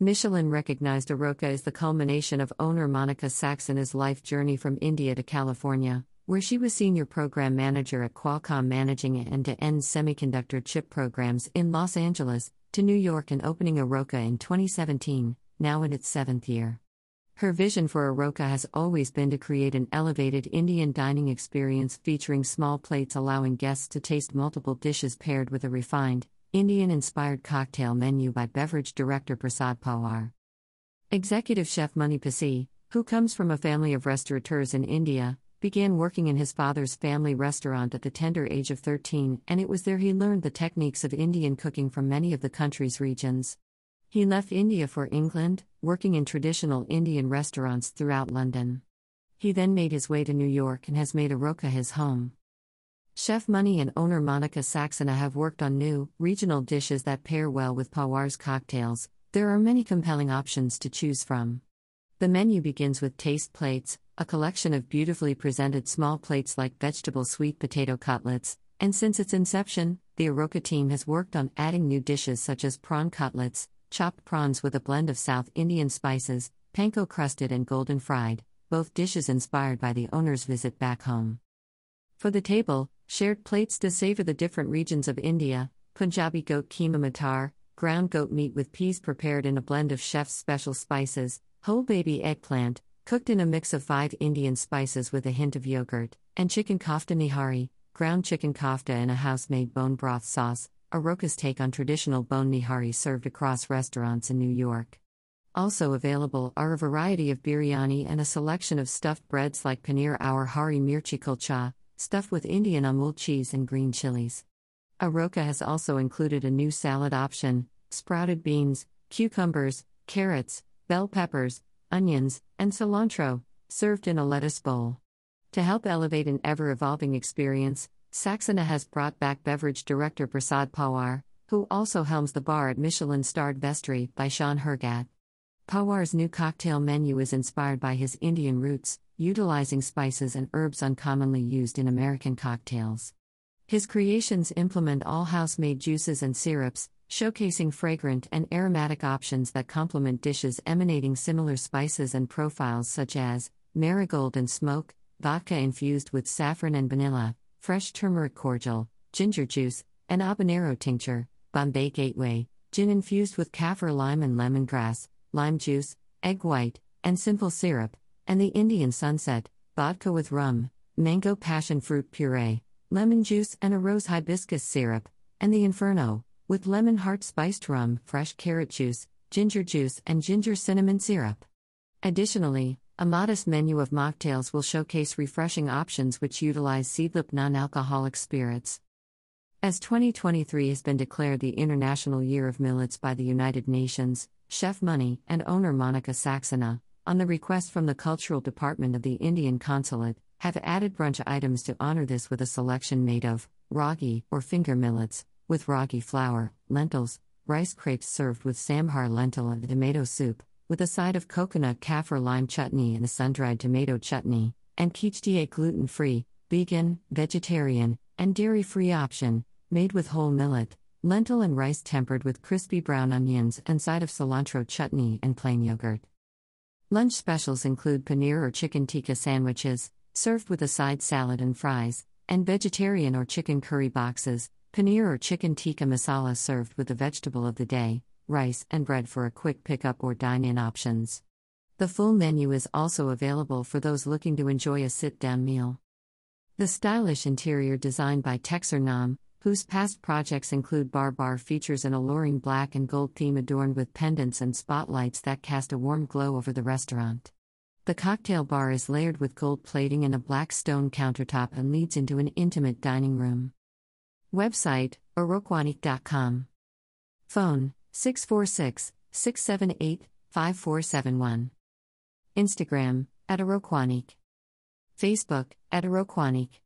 Michelin recognized aRoqa as the culmination of owner Monica Saxena's life journey from India to California, where she was senior program manager at Qualcomm managing end to end semiconductor chip programs in Los Angeles, to New York and opening aRoqa in 2017, now in its seventh year. Her vision for aRoqa has always been to create an elevated Indian dining experience featuring small plates allowing guests to taste multiple dishes paired with a refined, Indian inspired cocktail menu by beverage director Prasad Pawar. Executive chef Mani Passi, who comes from a family of restaurateurs in India, began working in his father's family restaurant at the tender age of 13, and it was there he learned the techniques of Indian cooking from many of the country's regions. He left India for England, working in traditional Indian restaurants throughout London. He then made his way to New York and has made aRoqa his home. Chef Mani and owner Monica Saxena have worked on new, regional dishes that pair well with Pawar's cocktails. There are many compelling options to choose from. The menu begins with taste plates, a collection of beautifully presented small plates like vegetable sweet potato cutlets, and since its inception, the aRoqa team has worked on adding new dishes such as prawn cutlets, chopped prawns with a blend of South Indian spices, panko crusted and golden fried, both dishes inspired by the owner's visit back home. For the table, shared plates to savor the different regions of India, Punjabi goat keema matar, ground goat meat with peas prepared in a blend of chef's special spices, whole baby eggplant, cooked in a mix of five Indian spices with a hint of yogurt, and chicken kofta nihari, ground chicken kofta in a house made bone broth sauce, a aRoqa's take on traditional bone nihari served across restaurants in New York. Also available are a variety of biryani and a selection of stuffed breads like paneer aur hari mirchi kulcha, stuffed with Indian Amul cheese and green chilies. aRoqa has also included a new salad option sprouted beans, cucumbers, carrots, bell peppers, onions, and cilantro, served in a lettuce bowl. To help elevate an ever evolving experience, Saxena has brought back beverage director Prasad Pawar, who also helms the bar at Michelin starred Vestry by Shaun Hergatt. Pawar's new cocktail menu is inspired by his Indian roots, utilizing spices and herbs uncommonly used in American cocktails. His creations implement all house made juices and syrups, showcasing fragrant and aromatic options that complement dishes emanating similar spices and profiles such as marigold and smoke, vodka infused with saffron and vanilla, fresh turmeric cordial, ginger juice, and habanero tincture, Bombay Gateway, gin infused with kaffir lime and lemongrass, lime juice, egg white, and simple syrup, and the Indian sunset, vodka with rum, mango passion fruit puree, lemon juice, and a rose hibiscus syrup, and the Inferno, with Lemon Hart spiced rum, fresh carrot juice, ginger juice, and ginger cinnamon syrup. Additionally, a modest menu of mocktails will showcase refreshing options which utilize seedlip non alcoholic spirits. As 2023 has been declared the International Year of Millets by the United Nations, Chef Mani, and owner Monica Saxena, on the request from the Cultural Department of the Indian Consulate, have added brunch items to honor this with a selection made of ragi or finger millets, with ragi flour, lentils, rice crepes served with sambar lentil and tomato soup, with a side of coconut kaffir lime chutney and a sun dried tomato chutney, and khichdi gluten free, vegan, vegetarian, and dairy free option, made with whole millet, lentil and rice tempered with crispy brown onions and side of cilantro chutney and plain yogurt. Lunch specials include paneer or chicken tikka sandwiches, served with a side salad and fries, and vegetarian or chicken curry boxes, paneer or chicken tikka masala served with the vegetable of the day, rice, and bread for a quick pickup or dine in options. The full menu is also available for those looking to enjoy a sit down meal. The stylish interior designed by Texer Nam, whose past projects include Bar Bar features an alluring black and gold theme adorned with pendants and spotlights that cast a warm glow over the restaurant. The cocktail bar is layered with gold plating and a black stone countertop and leads into an intimate dining room. Website aroqanyc.com. Phone 646 678 5471. Instagram at aroqanyc. Facebook at aroqanyc.